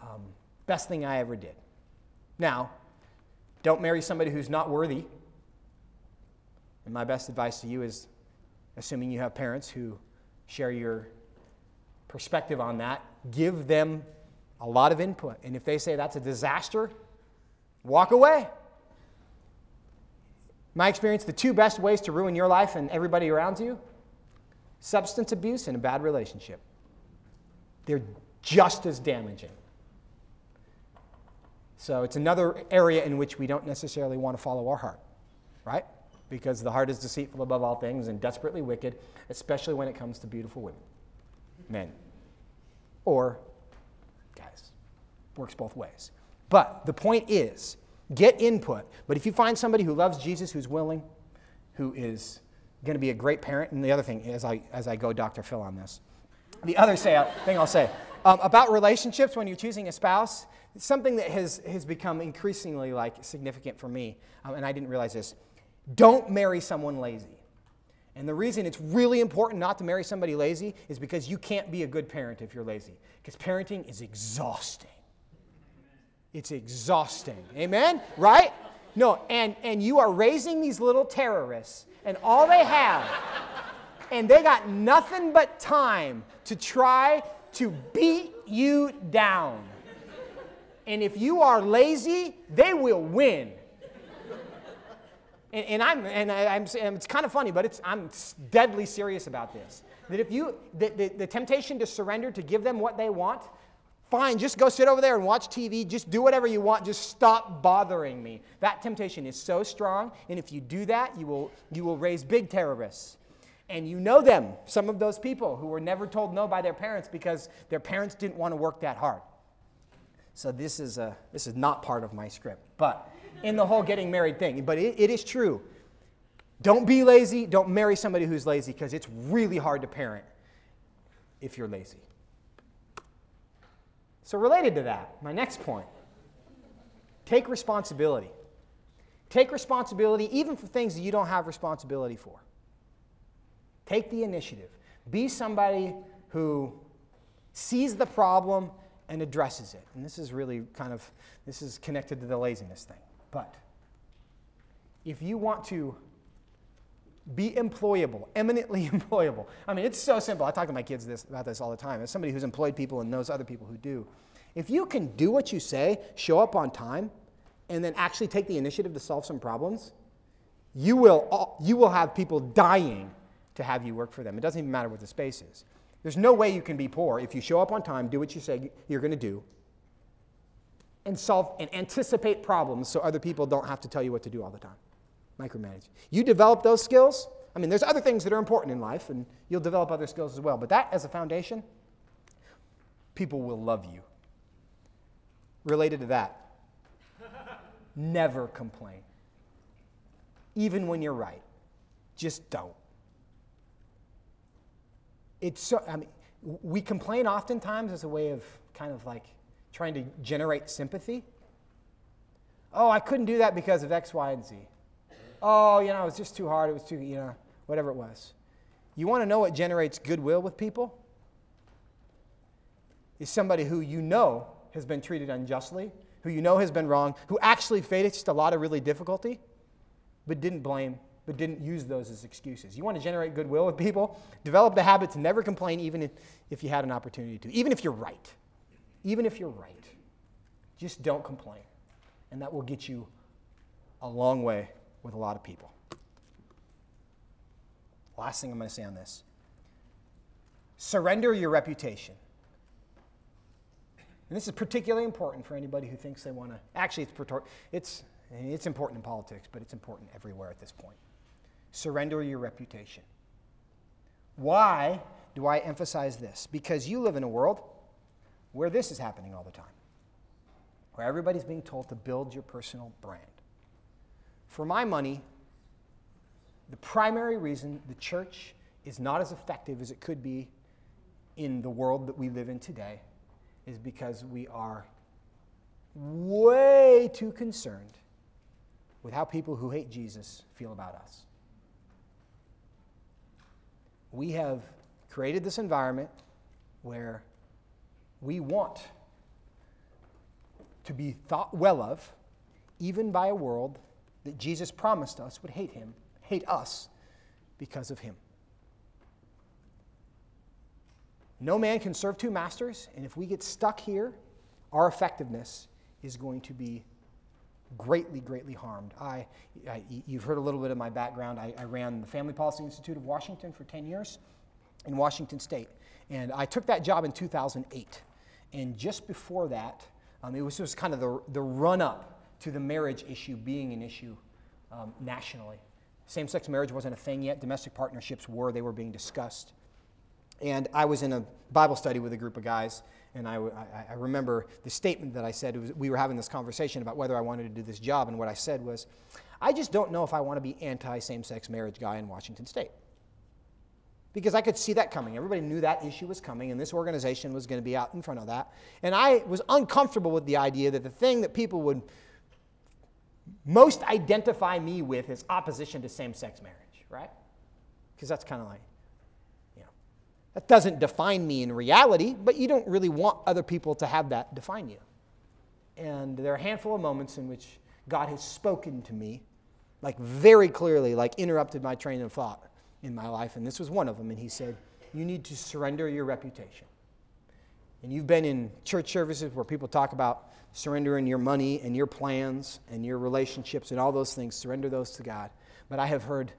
um, best thing I ever did. Now, don't marry somebody who's not worthy. And my best advice to you is assuming you have parents who share your perspective on that, give them a lot of input. And if they say that's a disaster, walk away. My experience, the two best ways to ruin your life and everybody around you substance abuse, and a bad relationship. They're just as damaging. So it's another area in which we don't necessarily want to follow our heart, right? Because the heart is deceitful above all things and desperately wicked, especially when it comes to beautiful women, men, or guys. Works both ways. But the point is get input. But if you find somebody who loves Jesus, who's willing, who is going to be a great parent, and the other thing, as I, as I go Dr. Phil on this, the other say, thing I'll say um, about relationships when you're choosing a spouse, something that has, has become increasingly like significant for me, um, and I didn't realize this. Don't marry someone lazy. And the reason it's really important not to marry somebody lazy is because you can't be a good parent if you're lazy. Because parenting is exhausting. It's exhausting. Amen? Right? No, and, and you are raising these little terrorists, and all they have, and they got nothing but time to try to beat you down. And if you are lazy, they will win. And, and I'm, and I, am it's kind of funny, but it's, I'm deadly serious about this. That if you, the, the, the temptation to surrender, to give them what they want, fine, just go sit over there and watch TV. Just do whatever you want. Just stop bothering me. That temptation is so strong. And if you do that, you will, you will raise big terrorists. And you know them, some of those people who were never told no by their parents because their parents didn't want to work that hard. So this is, a, this is not part of my script, but in the whole getting married thing. But it, it is true. Don't be lazy. Don't marry somebody who's lazy because it's really hard to parent if you're lazy. So, related to that, my next point take responsibility. Take responsibility even for things that you don't have responsibility for. Take the initiative. Be somebody who sees the problem and addresses it. And this is really kind of this is connected to the laziness thing. But if you want to be employable, eminently [LAUGHS] employable. I mean, it's so simple. I talk to my kids this, about this all the time. As somebody who's employed people and knows other people who do, if you can do what you say, show up on time, and then actually take the initiative to solve some problems, you will, all, you will have people dying to have you work for them. It doesn't even matter what the space is. There's no way you can be poor if you show up on time, do what you say you're going to do, and solve and anticipate problems so other people don't have to tell you what to do all the time. Micromanage. You develop those skills. I mean, there's other things that are important in life, and you'll develop other skills as well. But that as a foundation, people will love you. Related to that, [LAUGHS] never complain. Even when you're right. Just don't it's so, I mean, we complain oftentimes as a way of kind of like trying to generate sympathy. Oh, I couldn't do that because of X, Y, and Z. Oh, you know, it was just too hard. It was too, you know, whatever it was. You want to know what generates goodwill with people? Is somebody who you know has been treated unjustly, who you know has been wrong, who actually faced a lot of really difficulty, but didn't blame but didn't use those as excuses. You want to generate goodwill with people? Develop the habit to never complain, even if, you had an opportunity to, even if you're right. Even if you're right. Just don't complain. And that will get you a long way with a lot of people. Last thing I'm going to say on this surrender your reputation. And this is particularly important for anybody who thinks they want to. Actually, it's, it's, it's important in politics, but it's important everywhere at this point surrender your reputation. Why do I emphasize this? Because you live in a world where this is happening all the time, where everybody's being told to build your personal brand. For my money, the primary reason the church is not as effective as it could be in the world that we live in today is because we are way too concerned with how people who hate Jesus feel about us we have created this environment where we want to be thought well of, even by a world that Jesus promised us would hate him, hate us because of him. No man can serve two masters, and if we get stuck here, our effectiveness is going to be greatly, greatly harmed. I, I, you've heard a little bit of my background. I, I, ran the Family Policy Institute of Washington for 10 years. in Washington State. And I took that job in 2008. And just before that, um, it was just kind of the, the run up to the marriage issue being an issue um, nationally. Same sex marriage wasn't a thing yet, domestic partnerships were, they were being discussed. And I was in a Bible study with a group of guys, and I, I, I remember the statement that I said. Was, we were having this conversation about whether I wanted to do this job, and what I said was, I just don't know if I want to be anti same sex marriage guy in Washington State. Because I could see that coming. Everybody knew that issue was coming, and this organization was going to be out in front of that. And I was uncomfortable with the idea that the thing that people would most identify me with is opposition to same sex marriage, right? Because that's kind of like, that doesn't define me in reality, but you don't really want other people to have that define you. And there are a handful of moments in which God has spoken to me, like very clearly, like interrupted my train of thought in my life. And this was one of them. And He said, You need to surrender your reputation. And you've been in church services where people talk about surrendering your money and your plans and your relationships and all those things, surrender those to God. But I have heard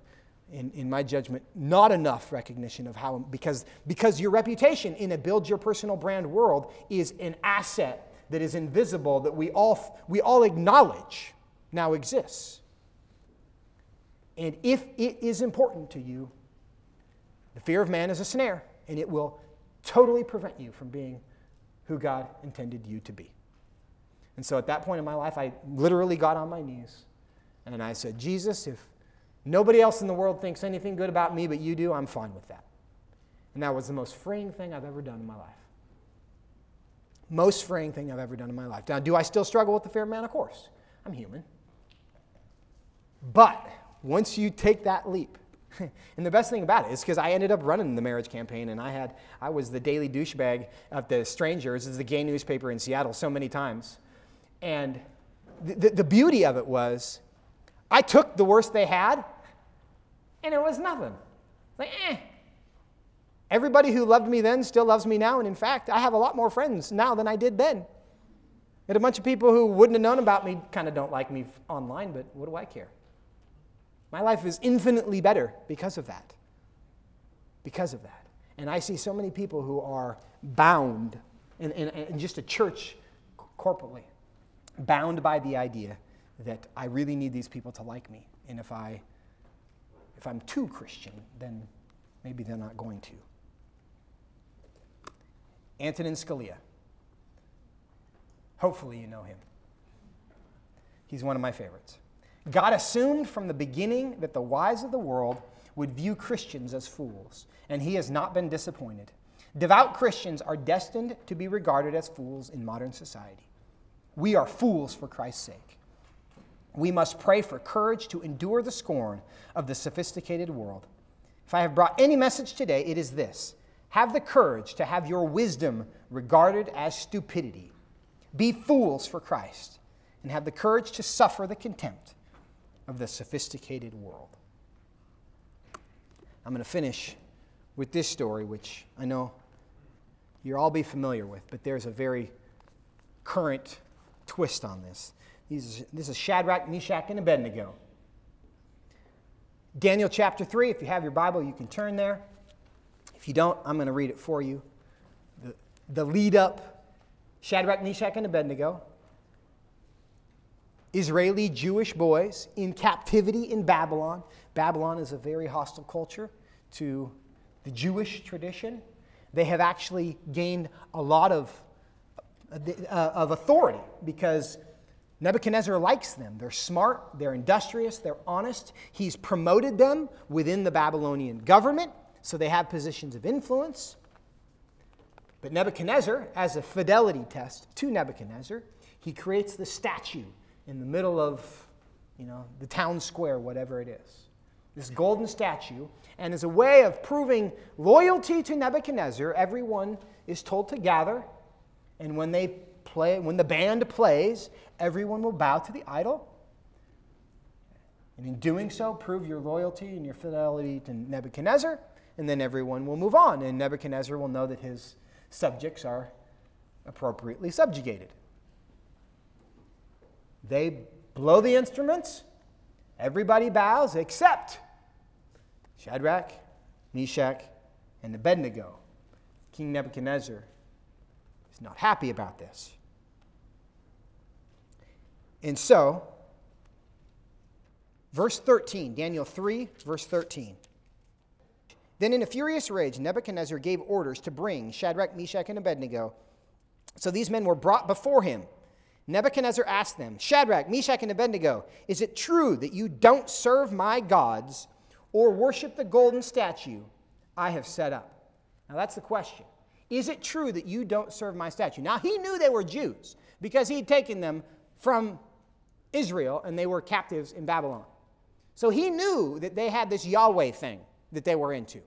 in, in my judgment, not enough recognition of how, because, because your reputation in a build your personal brand world is an asset that is invisible that we all, we all acknowledge now exists. And if it is important to you, the fear of man is a snare, and it will totally prevent you from being who God intended you to be. And so at that point in my life, I literally got on my knees and I said, Jesus, if nobody else in the world thinks anything good about me but you do, I'm fine with that. And that was the most freeing thing I've ever done in my life. Most freeing thing I've ever done in my life. Now, do I still struggle with the fear of man? Of course. I'm human. But once you take that leap, [LAUGHS] and the best thing about it is because I ended up running the marriage campaign, and I had I was the daily douchebag of the Strangers, is the gay newspaper in Seattle, so many times, and the, the, the beauty of it was, I took the worst they had, and it was nothing. Like, eh. Everybody who loved me then still loves me now, and in fact, I have a lot more friends now than I did then. And a bunch of people who wouldn't have known about me kind of don't like me online, but what do I care? My life is infinitely better because of that. Because of that. And I see so many people who are bound in, in just a church corporately, bound by the idea that I really need these people to like me. And if I if I'm too Christian, then maybe they're not going to. Antonin Scalia. Hopefully, you know him. He's one of my favorites. God assumed from the beginning that the wise of the world would view Christians as fools, and he has not been disappointed. Devout Christians are destined to be regarded as fools in modern society. We are fools for Christ's sake we must pray for courage to endure the scorn of the sophisticated world. If I have brought any message today, it is this have the courage to have your wisdom regarded as stupidity. Be fools for Christ, and have the courage to suffer the contempt of the sophisticated world. I'm going to finish with this story, which I know you'll all be familiar with, but there's a very current twist on this. This is Shadrach, Meshach, and Abednego. Daniel chapter 3, if you have your Bible, you can turn there. If you don't, I'm going to read it for you. The, the lead up Shadrach, Meshach, and Abednego. Israeli Jewish boys in captivity in Babylon. Babylon is a very hostile culture to the Jewish tradition. They have actually gained a lot of, uh, of authority because Nebuchadnezzar likes them. They're smart, they're industrious, they're honest. He's promoted them within the Babylonian government, so they have positions of influence. But Nebuchadnezzar, as a fidelity test to Nebuchadnezzar, he creates the statue in the middle of, you know, the town square, whatever it is. This golden statue, and as a way of proving loyalty to Nebuchadnezzar, everyone is told to gather, and when they play, when the band plays, everyone will bow to the idol. And in doing so, prove your loyalty and your fidelity to Nebuchadnezzar, and then everyone will move on. And Nebuchadnezzar will know that his subjects are appropriately subjugated. They blow the instruments, everybody bows except Shadrach, Meshach, and Abednego. King Nebuchadnezzar is not happy about this. And so, verse 13, Daniel 3, verse 13. Then, in a furious rage, Nebuchadnezzar gave orders to bring Shadrach, Meshach, and Abednego. So these men were brought before him. Nebuchadnezzar asked them, Shadrach, Meshach, and Abednego, is it true that you don't serve my gods or worship the golden statue I have set up? Now that's the question. Is it true that you don't serve my statue? Now he knew they were Jews because he had taken them from Israel and they were captives in Babylon. So he knew that they had this Yahweh thing that they were into.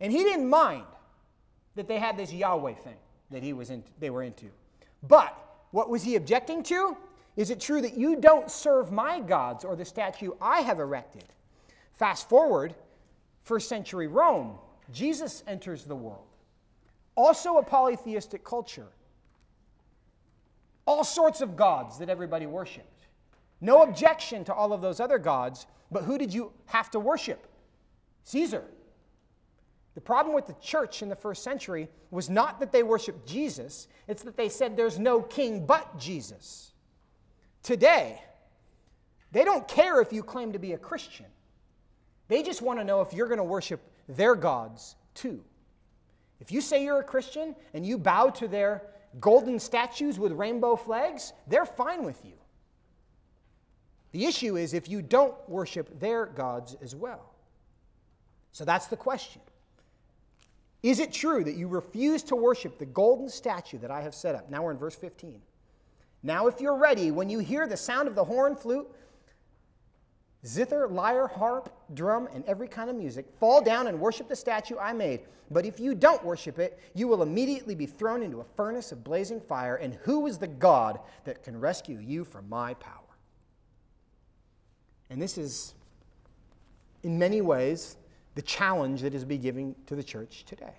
And he didn't mind that they had this Yahweh thing that he was in, they were into. But what was he objecting to? Is it true that you don't serve my gods or the statue I have erected? Fast forward, first century Rome, Jesus enters the world. Also a polytheistic culture. All sorts of gods that everybody worshiped. No objection to all of those other gods, but who did you have to worship? Caesar. The problem with the church in the first century was not that they worshiped Jesus, it's that they said there's no king but Jesus. Today, they don't care if you claim to be a Christian. They just want to know if you're going to worship their gods too. If you say you're a Christian and you bow to their golden statues with rainbow flags, they're fine with you. The issue is if you don't worship their gods as well. So that's the question. Is it true that you refuse to worship the golden statue that I have set up? Now we're in verse 15. Now, if you're ready, when you hear the sound of the horn, flute, zither, lyre, harp, drum, and every kind of music, fall down and worship the statue I made. But if you don't worship it, you will immediately be thrown into a furnace of blazing fire. And who is the God that can rescue you from my power? And this is, in many ways, the challenge that is being given to the church today.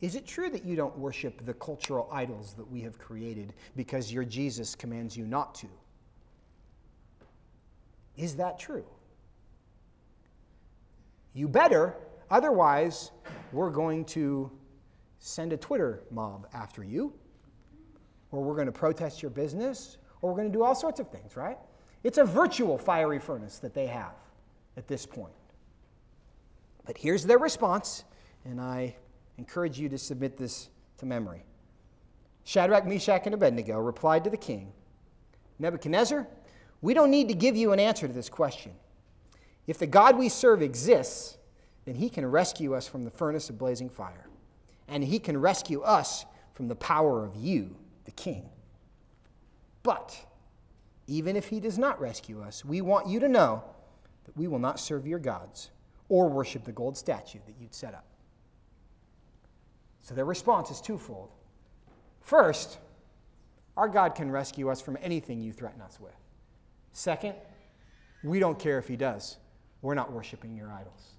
Is it true that you don't worship the cultural idols that we have created because your Jesus commands you not to? Is that true? You better, otherwise, we're going to send a Twitter mob after you, or we're going to protest your business, or we're going to do all sorts of things, right? It's a virtual fiery furnace that they have at this point. But here's their response, and I encourage you to submit this to memory. Shadrach, Meshach, and Abednego replied to the king Nebuchadnezzar, we don't need to give you an answer to this question. If the God we serve exists, then he can rescue us from the furnace of blazing fire, and he can rescue us from the power of you, the king. But even if he does not rescue us, we want you to know that we will not serve your gods or worship the gold statue that you'd set up. So their response is twofold. First, our God can rescue us from anything you threaten us with. Second, we don't care if He does. We're not worshiping your idols.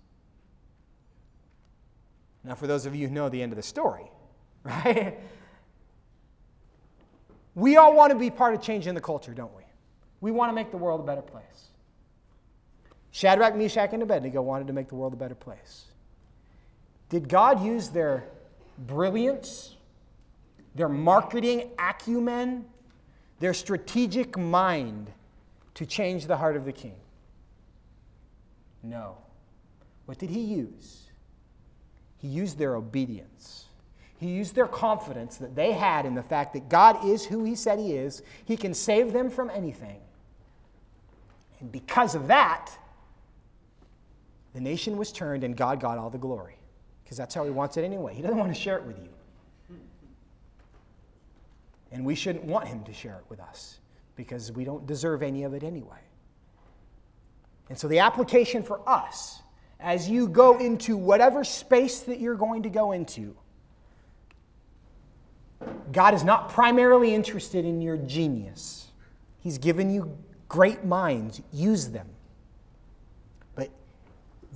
Now, for those of you who know the end of the story, [LAUGHS] right? We all want to be part of changing the culture, don't we? We want to make the world a better place. Shadrach, Meshach, and Abednego wanted to make the world a better place. Did God use their brilliance, their marketing acumen, their strategic mind to change the heart of the king? No. What did he use? He used their obedience. He used their confidence that they had in the fact that God is who he said he is. He can save them from anything. And because of that, the nation was turned and God got all the glory. Because that's how he wants it anyway. He doesn't want to share it with you. And we shouldn't want him to share it with us because we don't deserve any of it anyway. And so, the application for us, as you go into whatever space that you're going to go into, God is not primarily interested in your genius. He's given you great minds, use them But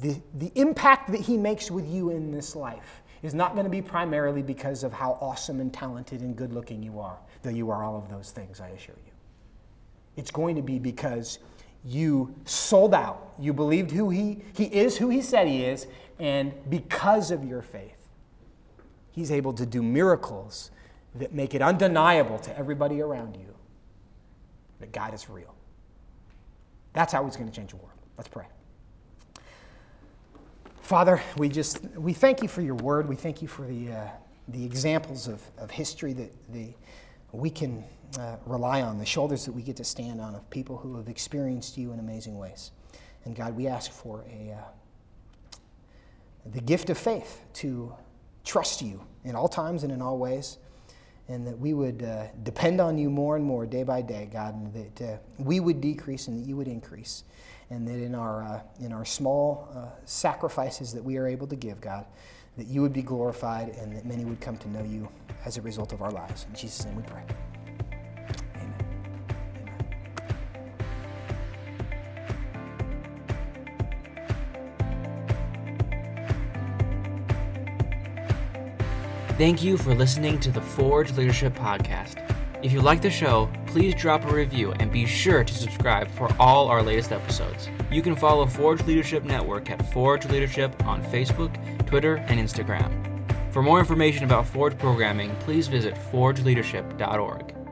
the, the impact that he makes with you in this life is not going to be primarily because of how awesome and talented and good looking you are, though you are all of those things, I assure you. It's going to be because you sold out. You believed who he, he is, who he said he is, and because of your faith, he's able to do miracles that make it undeniable to everybody around you that God is real. That's how he's going to change the world. Let's pray. Father, we just we thank you for your word. We thank you for the uh, the examples of, of history that the we can uh, rely on, the shoulders that we get to stand on of people who have experienced you in amazing ways. And God, we ask for a, uh, the gift of faith to trust you in all times and in all ways, and that we would uh, depend on you more and more day by day, God, and that uh, we would decrease and that you would increase, and that in our, uh, in our small uh, sacrifices that we are able to give, God, that you would be glorified and that many would come to know you as a result of our lives. In Jesus' name we pray. Amen. Thank you for listening to the Forge Leadership Podcast. If you like the show, please drop a review and be sure to subscribe for all our latest episodes. You can follow Forge Leadership Network at Forge Leadership on Facebook, Twitter, and Instagram. For more information about Forge programming, please visit forgeleadership.org.